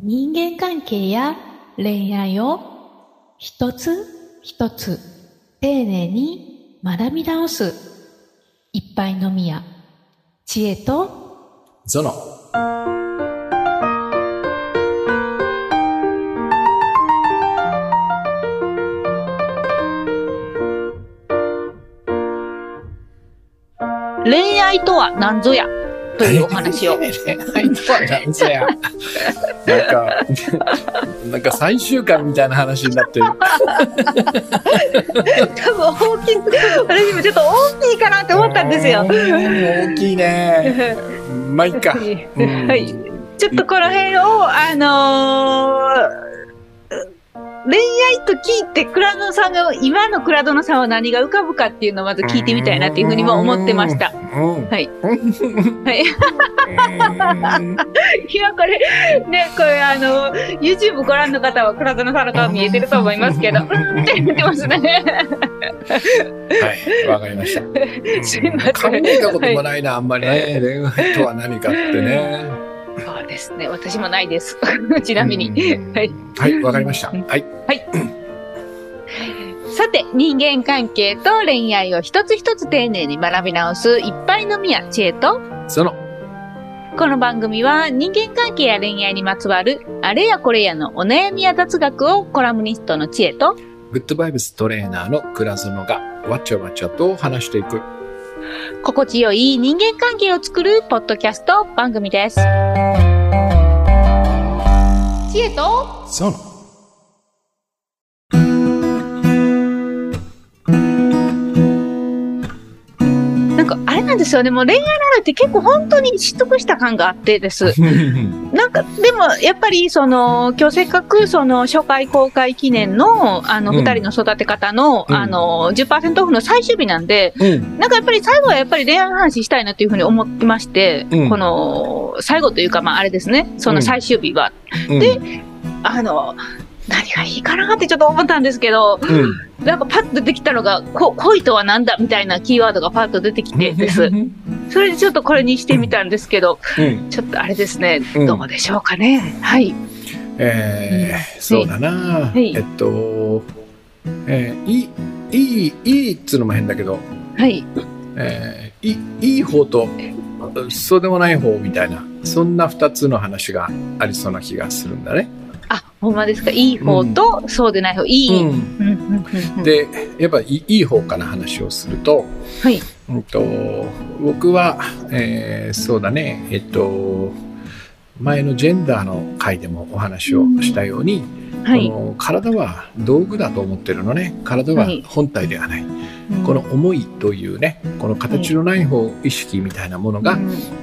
人間関係や恋愛を一つ一つ丁寧に学び直す一杯のみや知恵とゾノ。恋愛とは何ぞや？というお話を。なんか、なんか最終回みたいな話になってる。多分大きい、私もちょっと大きいかなって思ったんですよ。大きいね。まあいいか。うんはい。ちょっとこの辺を、あのー恋愛と聞いて、倉野さんが、今の倉野さんは何が浮かぶかっていうのをまず聞いてみたいなっていうふうにも思ってました。うん。はい。うん。はい。今これ、ね、これあの、YouTube ご覧の方は倉園さんの顔見えてると思いますけど、うんって言ってますね。はい、わかりました。すいません考えたこともないな、あんまりね。恋愛とは何かってね。そうですね。私もないです。ちなみに。うんはい。はい、わかりました。はい。さて、人間関係と恋愛を一つ一つ丁寧に学び直すいっぱいのみや知恵と、その、この番組は人間関係や恋愛にまつわるあれやこれやのお悩みや雑学をコラムニストの知恵と、グッドバイブストレーナーの倉園がわちゃわちゃと話していく。心地よい人間関係を作るポッドキャスト番組です。知恵と、その、なんですよね。もう恋愛のあって結構本当に失得した感があってです。なんか、でも、やっぱり、その、今日せっかく、その、初回公開記念の、あの、うん二人の育て方の、うんあの、10%オフの最終日なんで、うん。なんかやっぱり最後はやっぱり恋愛の話したいなというふうに思ってまして、うんこの、最後というか、まあ、あれですね、その最終日は、うん。であの、何がいいかなってちょっと思ったんですけど、うん。なんかパッと出てきたのが、こ恋とは何だみたいなキーワードがパッと出てきてです。うん。それでちょっとこれにしてみたんですけど、うん。ちょっとあれですね、うんどうでしょうかね。はい。えー、そうだな、いえっと、えー、いい、いい、いいっつうのも変だけど、はい。えー、いいい方と、そうでもない方みたいな、そんな二つの話がありそうな気がするんだね。あ、ほんまですか？いい方と、そうでない方。いい。うんうん。うんうんうん、で、やっぱいいいい方から話をすると、はい。うんと、僕は、えーそうだね、えっと、前のジェンダーの回でもお話をしたように、はい。この体は道具だと思ってるのね。体ははい本体ではない。うんこの思いというね、この形のない方、意識みたいなものがう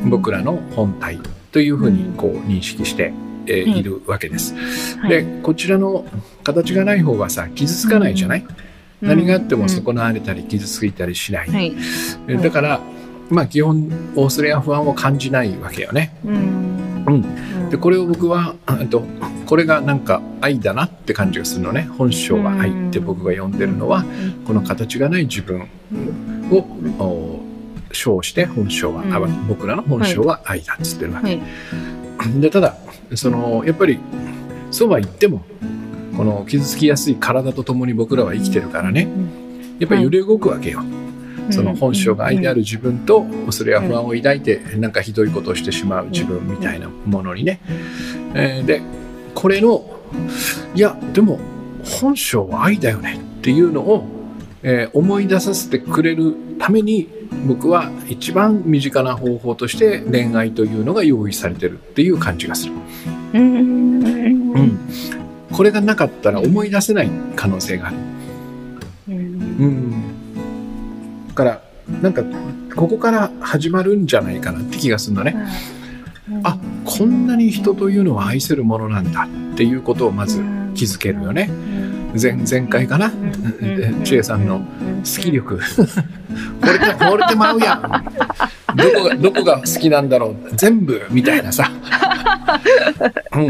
ん僕らの本体というふうにうんこう認識して、えーうんいるわけです。はいで、こちらの形がない方はさ、傷つかないじゃない、何があっても損なわれたり傷ついたりしない。はい。えだから、まあ基本、恐れや不安を感じないわけよね。うんうんで、これを僕は、あと、これがなんか愛だなって感じがするのね。本性は愛って僕が呼んでるのは、この形がない自分をお称して本性は、僕らの本性は愛だっつってるわけ。はい。でただそのやっぱりそうは言ってもこの傷つきやすい体とともに僕らは生きてるからね。やっぱり揺れ動くわけよ。その本性が愛である自分と恐れや不安を抱いてなんかひどいことをしてしまう自分みたいなものにね。えーでこれのいやでも本性は愛だよねっていうのを、えー思い出させてくれるために僕は一番身近な方法として恋愛というのが用意されてるっていう感じがする。うんうんこれがなかったら思い出せない可能性がある。うんうん。だから、なんか、ここから始まるんじゃないかなって気がするのね。あ、こんなに人というのは愛せるものなんだっていうことをまず気づけるよね。前前回かな、千恵さんの好き力。惚れて、惚れてまうやん。どこが、どこが好きなんだろう？全部みたいなさ。うん。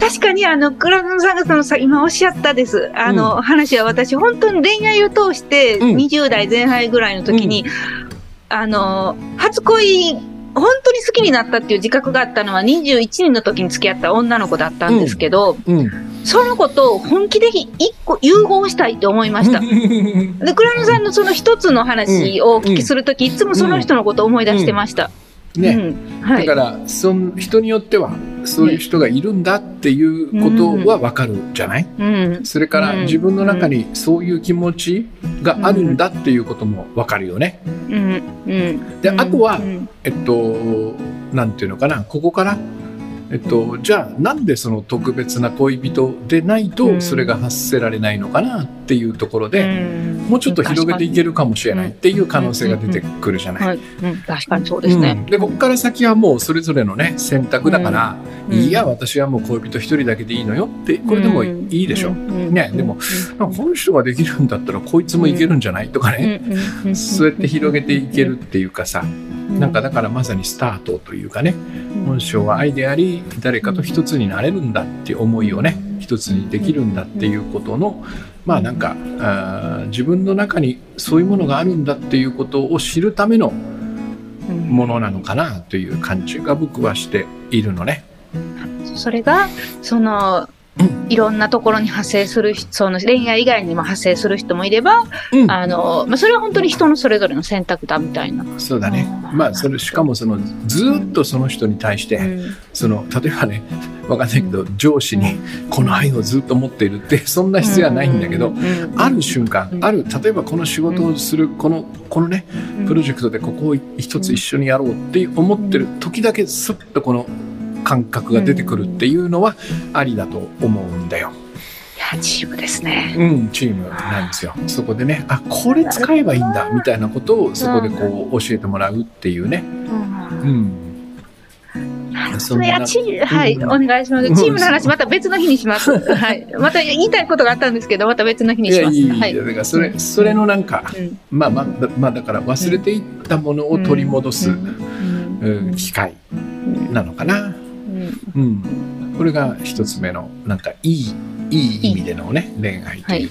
確かにあの、倉野さんがそのさ、今おっしゃったです。あの、話は私、本当に恋愛を通して、うん20代前半ぐらいの時に、あの、初恋本当に好きになったっていう自覚があったのは21人の時に付き合った女の子だったんですけど、うん。その子と本気で一個融合したいって思いました。で、倉野さんのその一つの話をお聞きするとき、いつもその人のことを思い出してました。ね。だからそん人によってはそういう人がいるんだっていうことはわかるじゃない、うん。それからうん自分の中にそういう気持ちがあるんだっていうこともわかるよね。うん。うん。であとはうんえっとなんていうのかな？ここからえっとじゃあなんでその特別な恋人でないうん。とそれが発せられないのかなっていうところで、うんもうちょっと広げていけるかもしれないっていう可能性が出てくるじゃない。確かにそうですうね。ん。でここから先はもうそれぞれのね選択だから、うん。いや私はもう恋人一人だけでいいのよってこれでもいいでしょ、うんねでもこの人ができるんだったらこいつもいけるんじゃないとかね、そうやって広げていけるっていうかさ、なんかだからまさにスタートというかね本性は愛であり誰かと一つになれるんだって思いをね一つにできるんだっていうことのまあなんかあー自分の中にそういうものがあるんだっていうことを知るためのものなのかなという感じが僕はしているのね。それが、その、いろんなところに発生する人、その恋愛以外にも発生する人もいれば、うん。あの、まあ、それは本当に人のそれぞれの選択だみたいな。そうだね。まあそれしかもそのずーっとその人に対して、うん。その例えばねわかんないけど上司にこの愛をずっと持っているって そんな必要はないんだけど、ある瞬間ある例えばこの仕事をするこのこのねプロジェクトでここを一つ一緒にやろうって思ってる時だけスッとこの感覚が出てくるっていうのはありだと思うんだよ。チームですね。うん、チームなんですよ。そこでね、あ、これ使えばいいんだみたいなことをそこでこう教えてもらうっていうね。うん。それやチーム、はい、うんお願いします。チームの話また別の日にします。はい。また言いたいことがあったんですけど、また別の日にします。いい、はい。だからそれ、それのなんか、うんまあまあ、だまあだから忘れていったものを取り戻す、機会なのかな。うん。うん。これが一つ目の、なんかいい、いい意味でのね、恋愛という。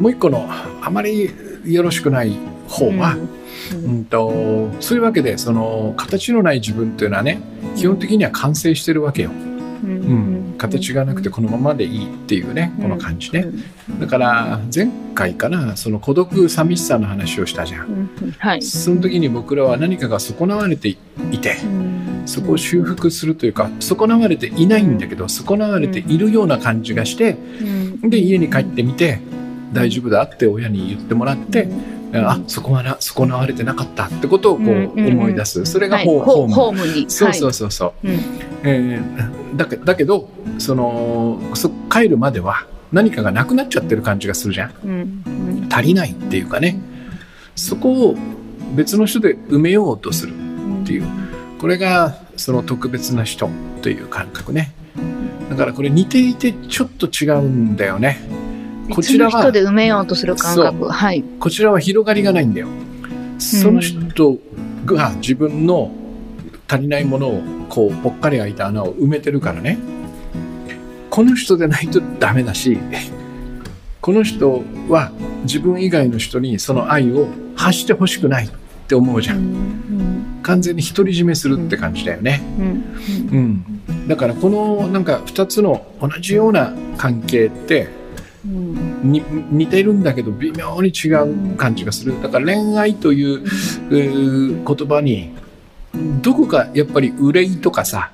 もう一個の、あまりよろしくない方は、うん。とそういうわけでその形のない自分というのはね基本的には完成してるわけよ、うん、形がなくてこのままでいいっていうねこの感じね。だから前回かなその孤独寂しさの話をしたじゃん。うん。はい。その時に僕らは何かが損なわれていてそこを修復するというか損なわれていないんだけど損なわれているような感じがしてで家に帰ってみて大丈夫だって親に言ってもらってあそこはな損なわれてなかったってことをこう思い出す。それがホ,、ホホームに。そうそうそうそう、う。ん。えーだけだけどそのそ帰るまでは何かがなくなっちゃってる感じがするじゃん。うん。足りないっていうかね。そこを別の人で埋めようとするっていうこれがその特別な人という感覚ね。だからこれ似ていてちょっと違うんだよね。こちらは人で埋めようとする感覚。はい。こちらは広がりがないんだよ。その人が自分の足りないものをこうぽっかり開いた穴を埋めてるからね。この人でないとダメだしこの人は自分以外の人にその愛を発してほしくないって思うじゃん。完全に独り占めするって感じだよね、うん、だからこのなんか2つの同じような関係ってに似てるんだけど微妙に違う感じがする。だから恋愛という言葉にどこかやっぱり憂いとかさ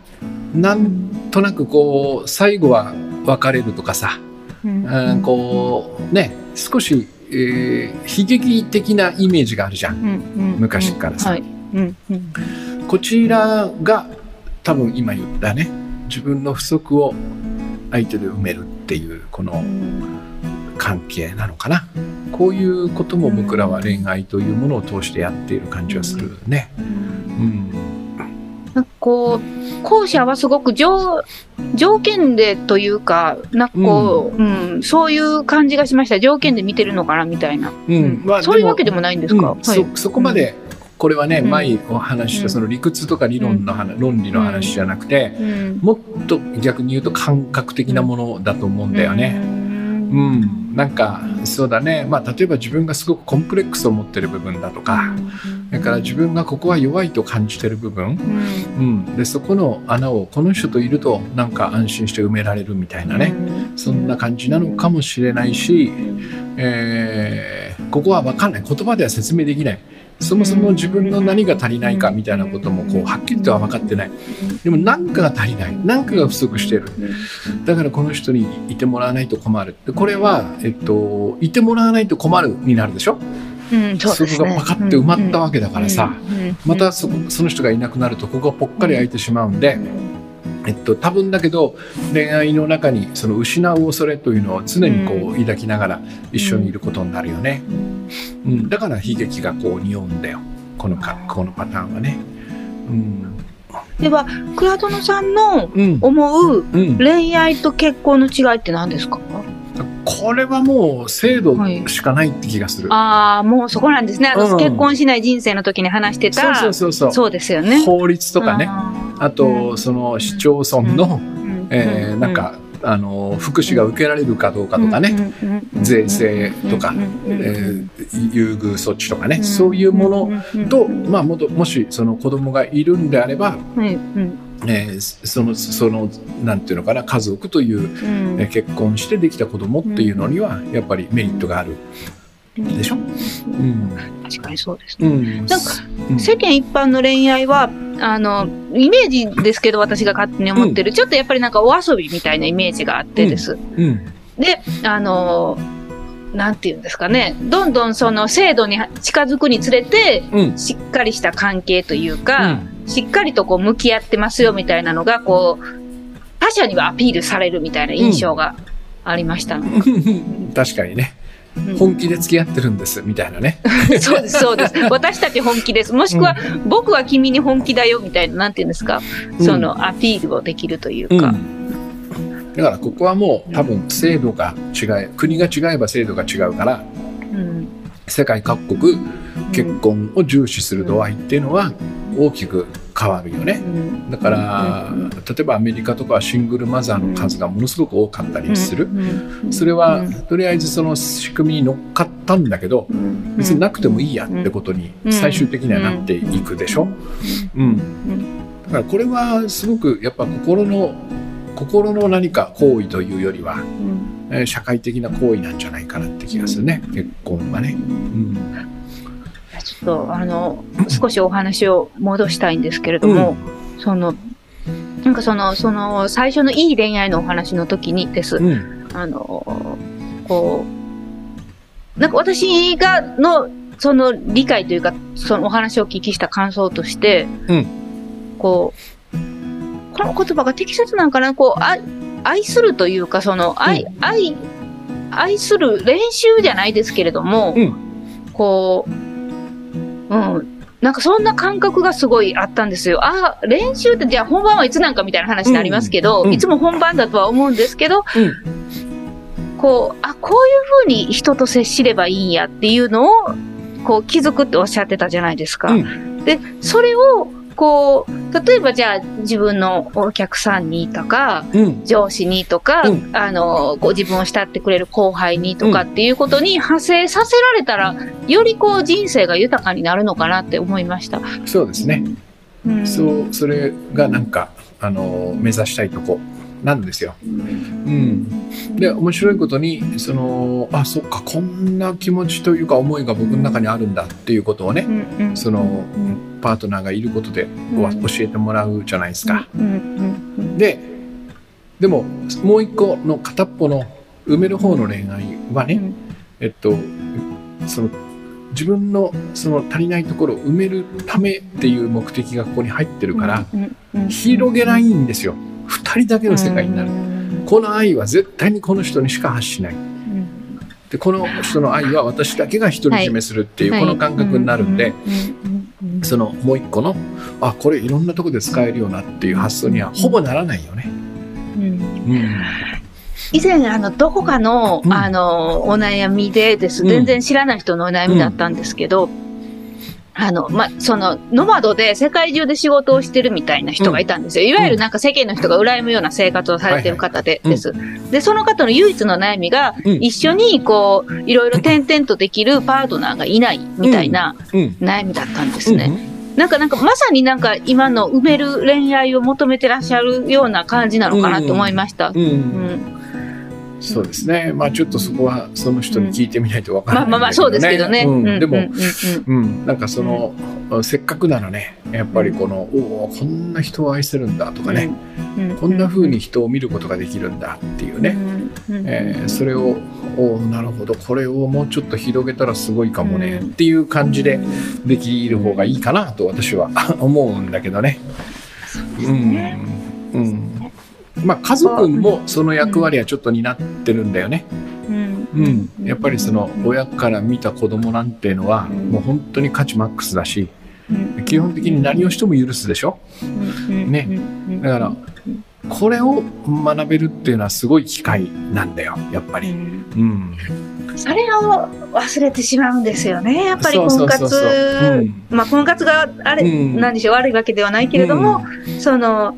なんとなくこう最後は別れるとかさ、うん、こうね少し、えー、悲劇的なイメージがあるじゃん。昔からさ、はい。うんうん。こちらが多分今言ったね。自分の不足を相手で埋めるっていうこの関係なのかな。こういうことも僕らは恋愛というものを通してやっている感じがするね。うん、なんかこう、後者はすごく条条件でというか、なんかこう、うん、そういう感じがしました。条件で見てるのかなみたいな。うん。まあそういうわけでもないんですか、うん。そそこまでこれはね、うん。前お話したその理屈とか理論の話、論理の話じゃなくて、うん。もっと逆に言うと感覚的なものだと思うんだよね。うん、なんかそうだね、まあ、例えば自分がすごくコンプレックスを持ってる部分だとか、だから自分がここは弱いと感じてる部分、うん、でそこの穴をこの人といるとなんか安心して埋められるみたいなね、そんな感じなのかもしれないし、えーここは分かんない。言葉では説明できない。そもそも自分の何が足りないかみたいなこともこうはっきりとは分かってない。でも何かが足りない。何かが不足してる。だからこの人にいてもらわないと困る。でこれは、えっと、いてもらわないと困るになるでしょ？うん、そね。そこがパカッて埋まったわけだからさ、またその人がいなくなるとここがぽっかり開いてしまうんで、えっと、多分だけど恋愛の中にその失う恐れというのを常にこう抱きながら一緒にいることになるよね、うん、だから悲劇がこう匂うんだよ。このかこのパターンはね。うん。では倉殿さんのうん。思ううん、恋愛と結婚の違いって何ですか？これはもう制度しかないって気がする。ああもうそこなんですね。あの、うん。結婚しない人生の時に話してたそうそうそうそう。ですよね。法律とかね。ああとその市町村の、ーえーなんかあの福祉が受けられるかどうかとかね、税制とか、えー優遇措置とかね、そういうもののと、まあ、もともしその子供がいるんであれば、えーそのそのなんていうのかな家族という、うん。えー結婚してできた子供っていうのにはやっぱりメリットがある。でしょ？うん。確かにそうですね。うん、なんかうん。世間一般の恋愛は、あの、イメージですけど、私が勝手に思ってる、ちょっとやっぱりなんかお遊びみたいなイメージがあってです。うん。で、あの、なんていうんですかね、どんどんその制度に近づくにつれて、うん。しっかりした関係というか、しっかりとこう向き合ってますよみたいなのが、こう、他者にはアピールされるみたいな印象がありました。う ん確かにねうん本気で付き合ってるんですみたいなね。そうです、そうです。私たち本気です。もしくは、僕は君に本気だよみたいな、なんていうんですか、そのアピールをできるというか。だからここはもう多分制度が違い国が違えば制度が違うからうん世界各国結婚を重視する度合いっていうのは大きく変わるよね。だから例えばアメリカとかはシングルマザーの数がものすごく多かったりする。それはとりあえずその仕組みに乗っかったんだけど別になくてもいいやってことに最終的にはなっていくでしょ。うん、だからこれはすごくやっぱ心の心の何か行為というよりは、えー社会的な行為なんじゃないかなって気がするね。結婚はね。うんちょっと、あの、少しお話を戻したいんですけれども、その、なんかその、その、最初のいい恋愛のお話の時にです。うん。あの、こう、なんか私が、の、その理解というか、そのお話をお聞きした感想として、うん。こう、この言葉が適切なんかな、こう、愛、愛するというか、その、愛、う愛、愛する練習じゃないですけれども、うん。こう、うん。なんかそんな感覚がすごいあったんですよ。ああ、練習ってじゃあ本番はいつなんかみたいな話になりますけど、うんうんいつも本番だとは思うんですけど、うんこう、あ、こういうふうに人と接しればいいんやっていうのを、こう気づくっておっしゃってたじゃないですか。うんで、それを、こう、例えばじゃあ自分のお客さんにとか、うん。上司にとか、うん。あの、こう自分を慕ってくれる後輩にとかっていうことに派生させられたら、よりこう人生が豊かになるのかなって思いました。そうですね。うん。そうそれがなんかあの目指したいとこなんですよ。うん、で面白いことにそのあそっかこんな気持ちというか思いが僕の中にあるんだっていうことをねうんうん。そのパートナーがいることでわ教えてもらうじゃないですか。ででももう一個の片っぽの埋める方の恋愛はね、うん。えっとその自分のその足りないところを埋めるためっていう目的がここに入ってるから、広げないんですよ。二人だけの世界になる、この愛は絶対にこの人にしか発しない。うん。でこの人の愛は私だけが独り占めするっていうはい。この感覚になるんで、そのもう一個のあこれいろんなとこで使えるよなっていう発想にはほぼならないよね。うん。うん。以前あのどこかの,、うん。あのお悩みでです。うん全然知らない人のお悩みだったんですけど、あの、まあ、その、ノマドで世界中で仕事をしてるみたいな人がいたんですよ。いわゆるなんか世間の人が羨むような生活をされてる方で、はいはいです。で、その方の唯一の悩みが、うん一緒にこう、いろいろ転々とできるパートナーがいないみたいなうん。悩みだったんですね。なんか、なんか、まさになんか今の埋める恋愛を求めてらっしゃるような感じなのかなと思いました。うん。う。うんん。そうですね。まあちょっとそこはその人に聞いてみないとわからないんまあまあまあ、そうですけどね。うん。でも、うんうんうん、なんかその、せっかくならね、やっぱりこの、おお、こんな人を愛せるんだとかね、うんうんこんな風に人を見ることができるんだっていうね、うんうんえーそれを、おーなるほど、これをもうちょっと広げたらすごいかもね、うんっていう感じでできる方がいいかなと私は思うんだけどね。うん。うん。まあ家族もその役割はちょっと担ってるんだよね。うん。うん。やっぱりその親から見た子供なんていうのはうん。もう本当に価値マックスだし、うん。基本的に何をしても許すでしょ？ね。ねだからこれを学べるっていうのはすごい機会なんだよ、やっぱり。うん。それを忘れてしまうんですよね。やっぱり婚活、まあ婚活があれ、うん。なんでしょう、悪いわけではないけれども、その、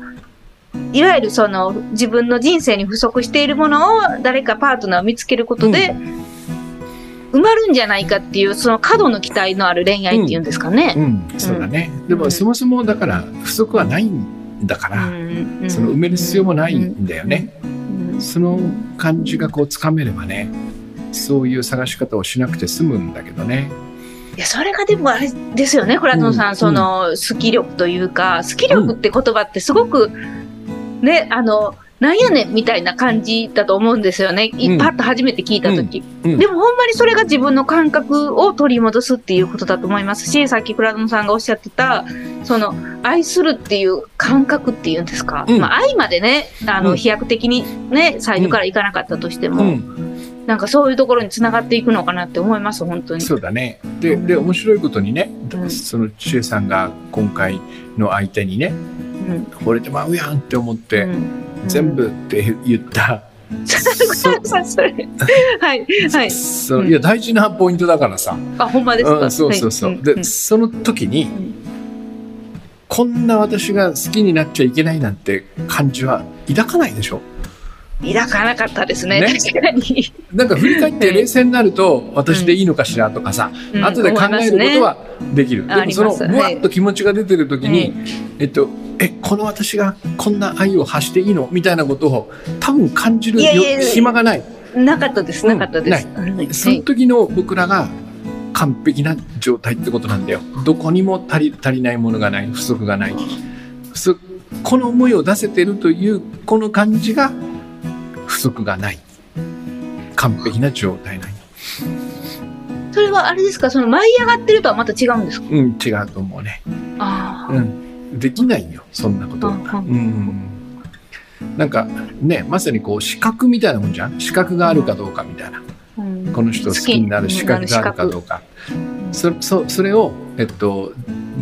いわゆるその自分の人生に不足しているものを誰かパートナーを見つけることで、埋まるんじゃないかっていう、その過度の期待のある恋愛っていうんですかね。うん、そうだね。でもそもそもだから不足はないんだから、うんその埋める必要もないんだよね。うんその感じがこうつかめればね、そういう探し方をしなくて済むんだけどね。いや、それがでもあれですよね、ホラトンさん、うん。その、好き力というか、好き力って言葉ってすごく、ね、あの、なんやねんみたいな感じだと思うんですよね。うん。パッと初めて聞いたとき、うん。でもほんまにそれが自分の感覚を取り戻すっていうことだと思いますし、さっき倉野さんがおっしゃってた、その、愛するっていう感覚っていうんですか。うん。まあ、愛までね、あの、うん。飛躍的にね、最初からいかなかったとしても、うん、なんかそういうところにつながっていくのかなって思います、本当に。そうだね。で、で、面白いことにね、うんその千恵さんが今回の相手にね、うん惚れてまうやんって思って、うん全部って言った。さ それ。はい。はい。そのいや大事なポイントだからさ、あ、ほんまですか？うん、そうそうそう、はいで、その時に、んこんな私が好きになっちゃいけないなんて感じは抱かないでしょ？抱かなかったですね。ね。確かに。なんか振り返って冷静になると私でいいのかしらとかさ、うん。後で考えることはできる、思いますね。でもそのぶわっと気持ちが出てる時に、うえっとえこの私がこんな愛を発していいのみたいなことを多分感じる暇がない。なかったです。なかったです。うんその時の僕らが完璧な状態ってことなんだよ。どこにも足り足りないものがない、不足がない。そこの思いを出せてるというこの感じが不足がない。完璧な状態なんよ。それはあれですか、その舞い上がってるとはまた違うんですか？うん、違うと思うね。ああ。うん。できないよ、そんなことは。うんうん。なんかね、まさにこう視覚みたいなもんじゃん？視覚があるかどうかみたいな。うんこの人を好きになる資格があるかどうか。そそそれを、えっと、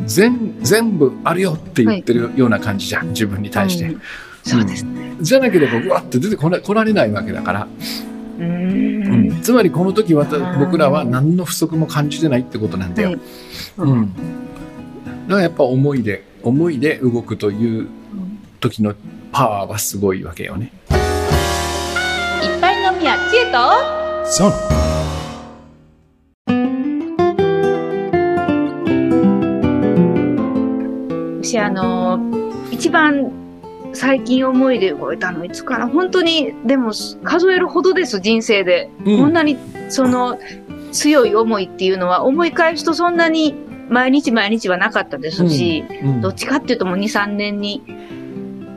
全全部あるよって言ってるような感じじゃん、自分に対して。うんそうですね。じゃなければうわって出てこら来られないわけだから、ううん。ん。つまりこの時僕らは何の不足も感じてないってことなんだよ。はい。うん、だからやっぱ思いで思いで動くという時のパワーはすごいわけよね。いっぱい飲みや知恵とそう。私あの一番最近思いで動いたのいつかな本当にでも数えるほどです人生で、うん。こんなにその強い思いっていうのは思い返すとそんなに毎日毎日はなかったですし、うん。どっちかっていうともう23年に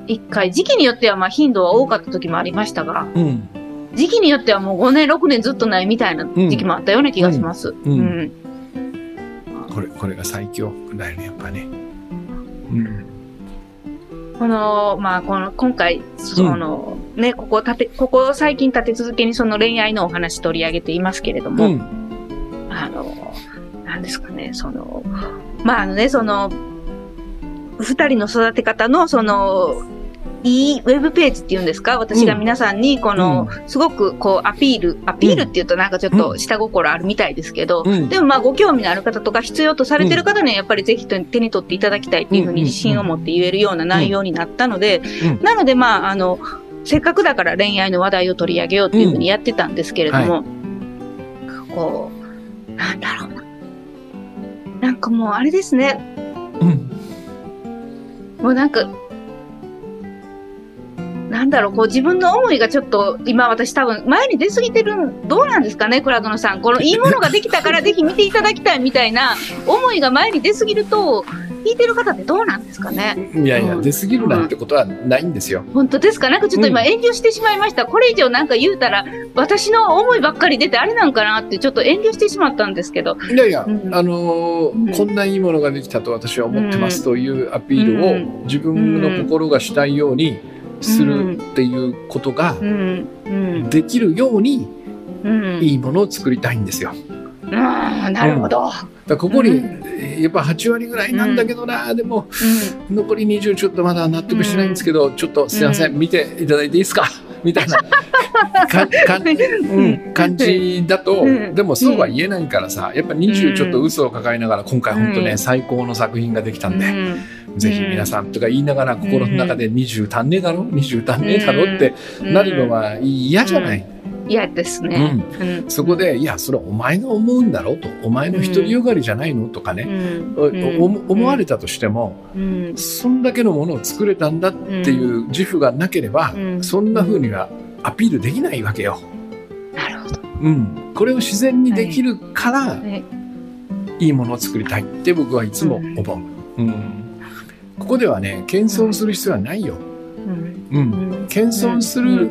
1回時期によってはまあ頻度は多かった時もありましたがうん。時期によってはもう5年6年ずっとないみたいな時期もあったような気がします。うん。うん。これこれが最強だよねやっぱね。うんこの、まあ、この、今回、その、ね、ここ立て、ここ最近立て続けにその恋愛のお話取り上げていますけれども、うん。あの、なんですかね、その、まあ、あのね、その、二人の育て方の、その、いいウェブページっていうんですか？私が皆さんに、この、すごくこう、アピール、アピールっていうとなんかちょっと下心あるみたいですけど、うん。でもまあご興味のある方とか必要とされてる方にはやっぱりぜひ手に取っていただきたいっていうふうに自信を持って言えるような内容になったので、うん。なのでまあ、あの、せっかくだから恋愛の話題を取り上げようっていうふうにやってたんですけれども、こう、なんだろうな。なんかもうあれですね、うん。もうなんか、なんだろう、こう自分の思いがちょっと、今私多分前に出過ぎてるん、どうなんですかね、クラドノさん。このいいものができたからぜひ見ていただきたいみたいな思いが前に出過ぎると、聞いてる方ってどうなんですかね。いやいや、うん出過ぎるなんてことはないんですよ。本当ですか？なんかちょっと今遠慮してしまいました。これ以上なんか言うたら、私の思いばっかり出てあれなんかなってちょっと遠慮してしまったんですけど。いやいや、うんあのーうんこんないいものができたと私は思ってますというアピールうを自分の心がしたいようにするっていうことがうん。うん。できるようにうん。いいものを作りたいんですよ。ああ、なるほど。だここにうんやっぱ8割ぐらいなんだけどな、でもう残り20ちょっとまだ納得してないんですけど、ちょっとすいません、見ていただいていいですか？みたいなかか ん、うん、感じだと、うん。でもそうは言えないからさやっぱ20ちょっと嘘を抱えながら今回本当ね、うん。最高の作品ができたんで、ん。ぜひ皆さんとか言いながら心の中で20足んねえだろ？20足んねえだろ？ってうん。なるのは嫌じゃない、嫌ですうん。ね。うん。そこでいやそれはお前が思うんだろ？うと。お前の独りよがりじゃないの？とかね、思われたとしても、うん。そんだけのものを作れたんだっていう自負がなければ、うん。そんな風にはアピールできないわけよ。なるほど。うん、これを自然にできるから、はいい、いものを作りたいって僕はいつも思う。うんここではね謙遜する必要はないよ。うんうんうん謙遜する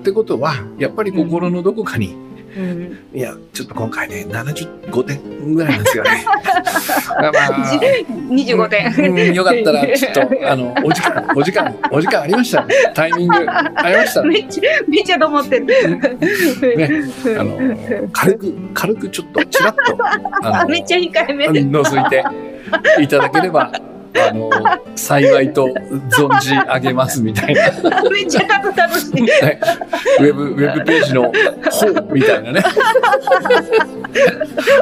ってことはやっぱり心のどこかに、うんいやちょっと今回ね75点ぐらいなんですよね。まあ25点。うん、よかったら、ちょっと、あの、お時間、お時間、お時間ありました。タイミングありました。めっちゃ、めっちゃと思ってる。ね、あの、軽く、軽くちょっと、ちらっと、ああ、の、めっちゃ控えめで。覗いていただければ、あの、幸いと存じ上げますみたいな、めっちゃ楽楽しい。ねウェブ、ウェブページの方みたいなね。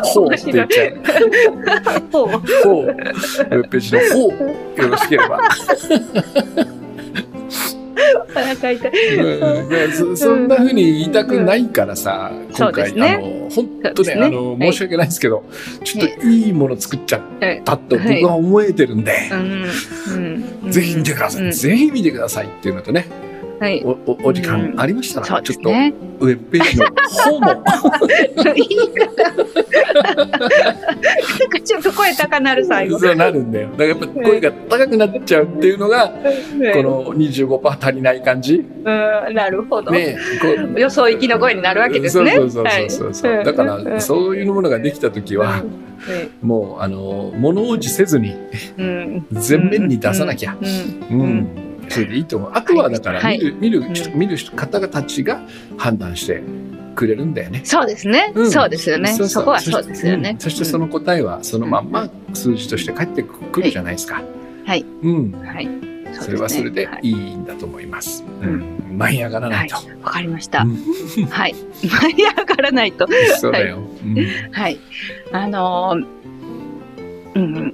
方って言っちゃう。ほう方、ウェブページの方、よろしければ。そ そんな風に言いたくないからさ、今回、ね。あの本当ねね。あの申し訳ないですけど、ちょっといいもの作っちゃったと僕は思えてるんで、うん。うん。ぜひ見てください、うん。ぜひ見てくださいっていうのとね、はい。おおお時間ありましたら、そうちょっと。ウェブページの方も言い方。なんかちょっと声高なる最後。そうなるんだよ。だからやっぱ声が高くなっちゃうっていうのが、この25%足りない感じ。うん、なるほど。ね、こう予想行きの声になるわけですね。そうそうそうそうそう、はいだからそういうものができた時は、もうあの物おじせずにうん、全面に出さなきゃ、うん。うんそれでいいと思うあとはだからはい見る,、見るうん見る人方たちが判断してくれるんだよね。そうですね、うんそうですよね。そうそこはそうですよね。そしてその答えはそのまんま数字として返ってくるじゃないですか。はい。うん。はい。それはそれではいいいんだと思います。ううんん。舞い上がらないと。わかりました。うんはい。舞い上がらないと。そうだよ。うんはい。あのーうん。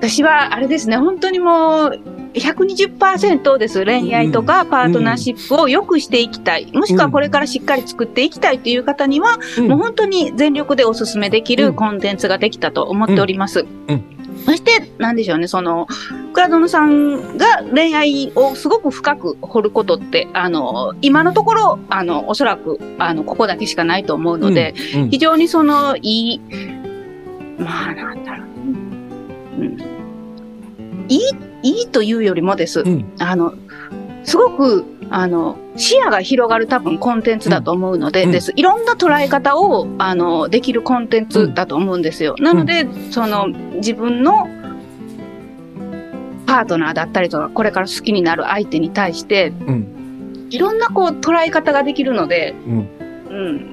私は、あれですね、本当にもう、120%です。恋愛とかパートナーシップを良くしていきたい。もしくはこれからしっかり作っていきたいという方には、もう本当に全力でおすすめできうんるコンテンツができたと思っております。うんそして、なんでしょうね、その、クラドノさんが恋愛をすごく深く掘ることって、あの、今のところ、あの、おそらく、あの、ここだけしかないと思うので、うん非常にその、いい、まあ、なんだろう。うん。いい、いいというよりもです。うんあの、すごく、あの、視野が広がる多分コンテンツだと思うので、うんです。いろんな捉え方を、あの、できるコンテンツだと思うんですよ。なので、その、自分のパートナーだったりとか、これから好きになる相手に対して、うんいろんなこう捉え方ができるので、うんうん。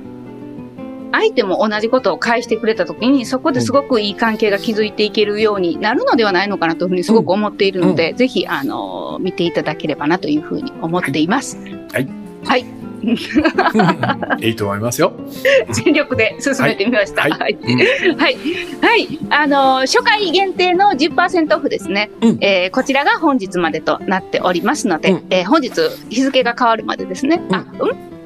相手も同じことを返してくれた時に、そこですごくいい関係が築いていけるようになるのではないのかなというふうにすごく思っているので、ぜひ、あの、見ていただければなというふうに思っています。はい。はい。いいと思いますよ。全力で進めてみました。はいはい。うんはい。はい。あの、初回限定の10%オフですね。うんえーこちらが本日までとなっておりますので、うんえー本日日付が変わるまでですね。あ、うん？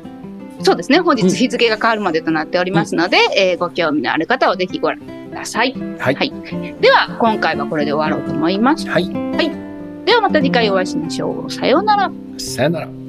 そうですね。本日日付が変わるまでとなっておりますので、えーご興味のある方はぜひご覧ください。はいはい。では、今回はこれで終わろうと思います。はい。ではまた次回お会いしましょう。さようなら。さよなら。